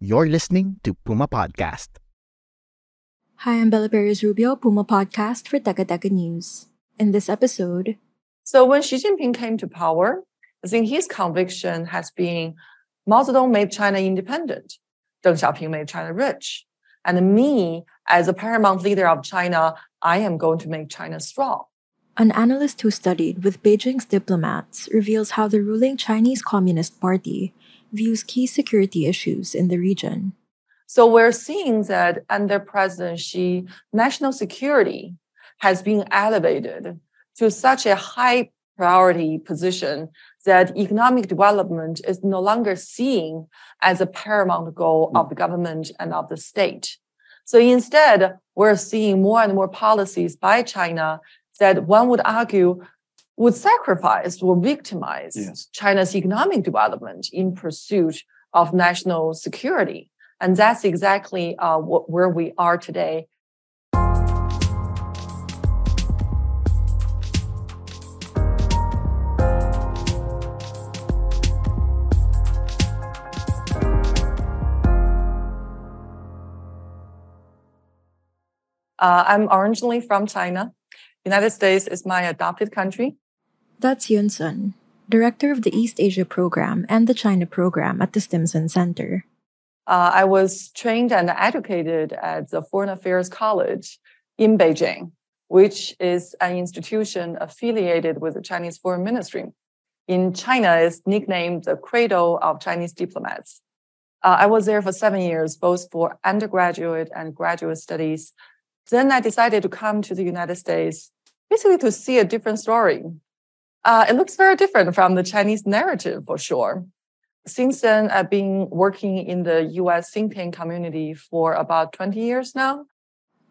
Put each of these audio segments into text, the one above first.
You're listening to Puma Podcast. Hi, I'm Bella Perez Rubio, Puma Podcast for Teka Teka News. In this episode, So when Xi Jinping came to power, I think his conviction has been Mao Zedong made China independent, Deng Xiaoping made China rich, and me as a paramount leader of China, I am going to make China strong. an analyst who studied with Beijing's diplomats reveals how the ruling Chinese Communist Party views key security issues in the region. So we're seeing that under President Xi, national security has been elevated to such a high priority position that economic development is no longer seen as a paramount goal of the government and of the state. So instead, we're seeing more and more policies by China that one would argue would sacrifice or victimize Yes. China's economic development in pursuit of national security. And that's exactly uh, what, where we are today. Uh, I'm originally from China. United States is my adopted country. That's Yun Sun, director of the East Asia program and the China program at the Stimson Center. Uh, I was trained and educated at the Foreign Affairs College in Beijing, which is an institution affiliated with the Chinese Foreign Ministry. In China, it's nicknamed the cradle of Chinese diplomats. Uh, I was there for seven years, both for undergraduate and graduate studies. Then I decided to come to the United States, basically to see a different story. Uh, it looks very different from the Chinese narrative, for sure. Since then, I've been working in the US think tank community for about 20 years now.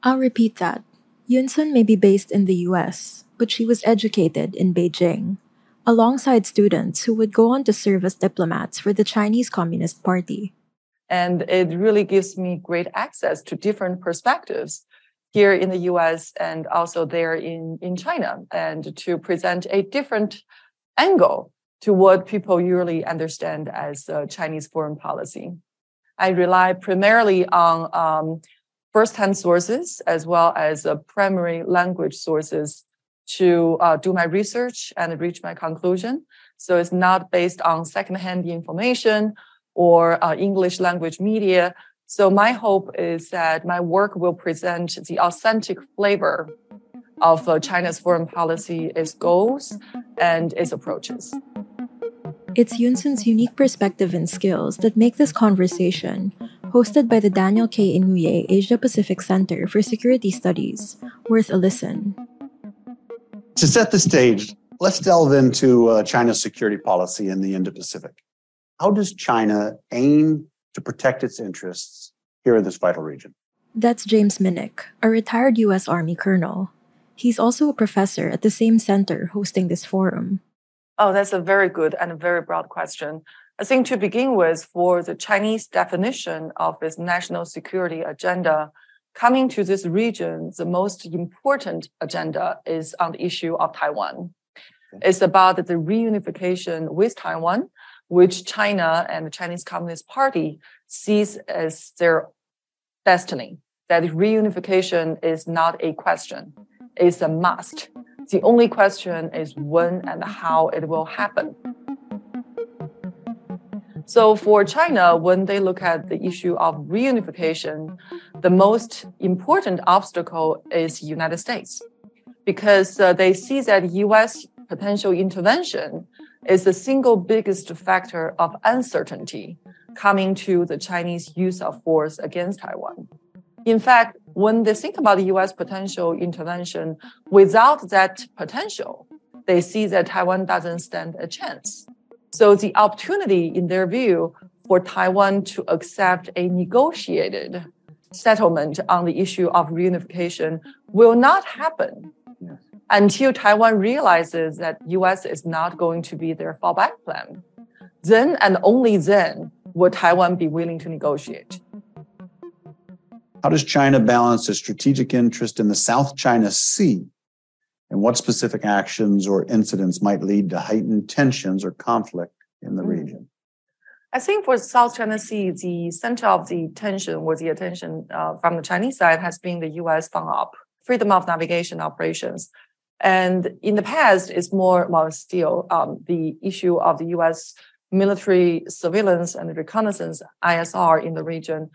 I'll repeat that. Yun Sun may be based in the US, but she was educated in Beijing, alongside students who would go on to serve as diplomats for the Chinese Communist Party. And it really gives me great access to different perspectives here in the US and also there in, in China, and to present a different angle to what people usually understand as uh, Chinese foreign policy. I rely primarily on um, first-hand sources as well as uh, primary language sources to uh, do my research and reach my conclusion. So it's not based on secondhand information or uh, English language media. So my hope is that my work will present the authentic flavor of uh, China's foreign policy, its goals, and its approaches. It's Yun Sun's unique perspective and skills that make this conversation, hosted by the Daniel K. Inouye Asia Pacific Center for Security Studies, worth a listen. To set the stage, let's delve into uh, China's security policy in the Indo Pacific. How does China aim to protect its interests here in this vital region? That's James Minnich, a retired U.S. Army colonel. He's also a professor at the same center hosting this forum. Oh, that's a very good and a very broad question. I think to begin with, for the Chinese definition of its national security agenda, coming to this region, the most important agenda is on the issue of Taiwan. It's about the reunification with Taiwan, which China and the Chinese Communist Party sees as their destiny. That reunification is not a question, it's a must. The only question is when and how it will happen. So for China, when they look at the issue of reunification, the most important obstacle is the United States, because uh, they see that U.S. potential intervention is the single biggest factor of uncertainty coming to the Chinese use of force against Taiwan. In fact, when they think about the US potential intervention, without that potential, they see that Taiwan doesn't stand a chance. So the opportunity, in their view, for Taiwan to accept a negotiated settlement on the issue of reunification will not happen yes. Until Taiwan realizes that US is not going to be their fallback plan. Then and only then will Taiwan be willing to negotiate. How does China balance its strategic interest in the South China Sea? And what specific actions or incidents might lead to heightened tensions or conflict in the mm. region? I think for South China Sea, the center of the tension or the attention uh, from the Chinese side has been the U.S. FONOP, freedom of navigation operations. And in the past, it's more, well, still um, the issue of the U.S. military surveillance and reconnaissance, ISR, in the region.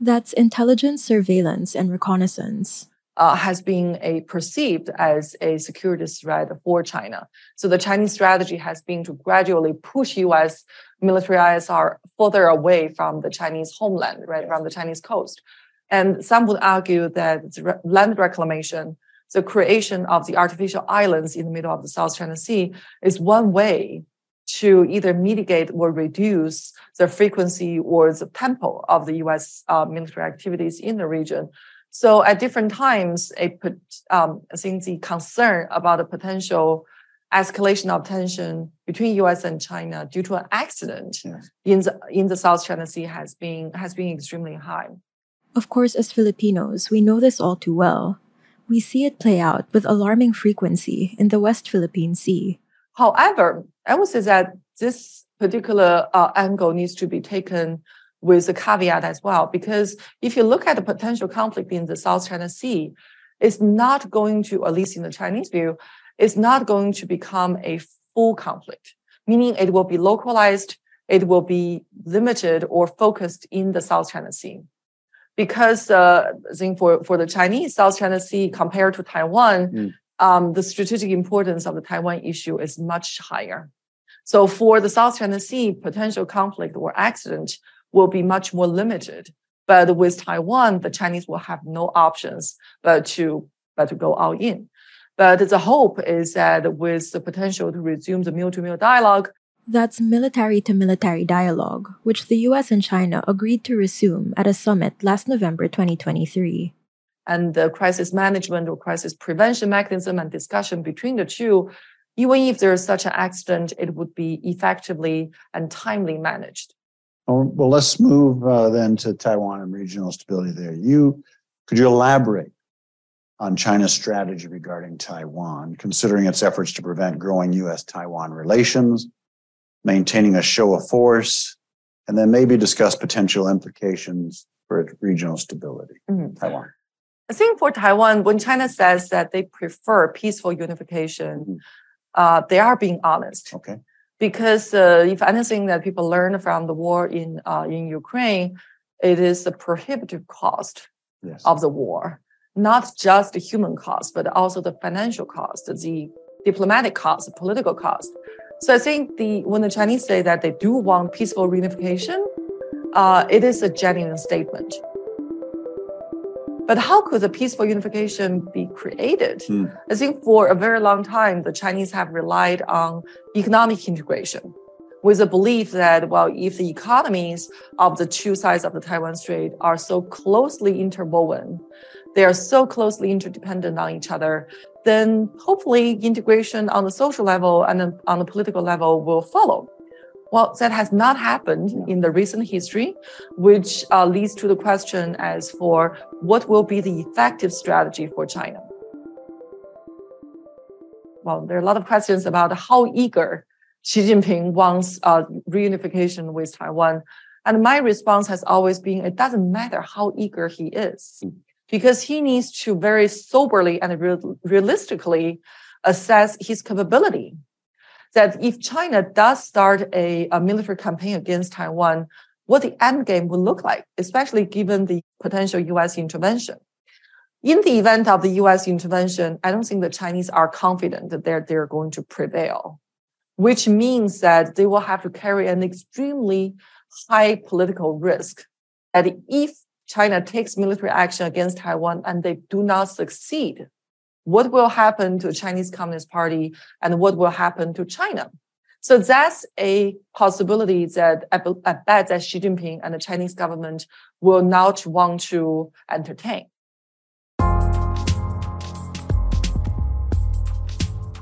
That's intelligence, surveillance, and reconnaissance. Uh, has been a perceived as a security threat for China. So the Chinese strategy has been to gradually push U.S military ISR further away from the Chinese homeland, right, from the Chinese coast. And some would argue that land reclamation, the creation of the artificial islands in the middle of the South China Sea, is one way to either mitigate or reduce the frequency or the tempo of the U.S. Uh, military activities in the region. So at different times, a, um, I think the concern about the potential escalation of tension between U.S. and China due to an accident yes. in the in the South China Sea has been has been extremely high. Of course, as Filipinos, we know this all too well. We see it play out with alarming frequency in the West Philippine Sea. However, I would say that this particular uh, angle needs to be taken with a caveat as well, because if you look at the potential conflict in the South China Sea, it's not going to, at least in the Chinese view, it's not going to become a full conflict, meaning it will be localized, it will be limited or focused in the South China Sea. Because uh, I think for, for the Chinese, South China Sea compared to Taiwan, mm. um, the strategic importance of the Taiwan issue is much higher. So for the South China Sea, potential conflict or accident will be much more limited. But with Taiwan, the Chinese will have no options but to but to go all in. But the hope is that with the potential to resume the mil to mil dialogue, that's military to military dialogue, which the US and China agreed to resume at a summit last November 2023. And the crisis management or crisis prevention mechanism and discussion between the two, even if there is such an accident, it would be effectively and timely managed. Well, let's move uh, then to Taiwan and regional stability there. You could you elaborate on China's strategy regarding Taiwan, considering its efforts to prevent growing US Taiwan relations, maintaining a show of force, and then maybe discuss potential implications for regional stability. Mm-hmm. Taiwan. I think for Taiwan, when China says that they prefer peaceful unification, mm-hmm. uh, they are being honest. Okay. Because uh, if anything that people learn from the war in uh, in Ukraine, it is the prohibitive cost yes. of the war not just the human cost, but also the financial cost, the diplomatic cost, the political cost. So I think the when the Chinese say that they do want peaceful reunification, uh, it is a genuine statement. But how could the peaceful unification be created? Hmm. I think for a very long time, the Chinese have relied on economic integration with the belief that, well, if the economies of the two sides of the Taiwan Strait are so closely interwoven, they are so closely interdependent on each other, then hopefully integration on the social level and on the political level will follow. Well, that has not happened in the recent history, which uh, leads to the question as for what will be the effective strategy for China. Well, there are a lot of questions about how eager Xi Jinping wants uh, reunification with Taiwan. And my response has always been it doesn't matter how eager he is because he needs to very soberly and real, realistically assess his capability. That if China does start a, a military campaign against Taiwan, what the end game will look like, especially given the potential US intervention. In the event of the US intervention, I don't think the Chinese are confident that they're, they're going to prevail, which means that they will have to carry an extremely high political risk. That if China takes military action against Taiwan and they do not succeed, what will happen to the Chinese Communist Party and what will happen to China. So that's a possibility that I bet that Xi Jinping and the Chinese government will not want to entertain.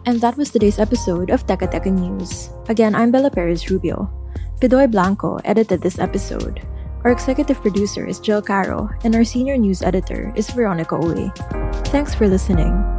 And that was today's episode of Teka Teka News. Again, I'm Bella Perez Rubio. Pidoy Blanco edited this episode. Our executive producer is Jill Caro, and our senior news editor is Veronica Uy. Thanks for listening.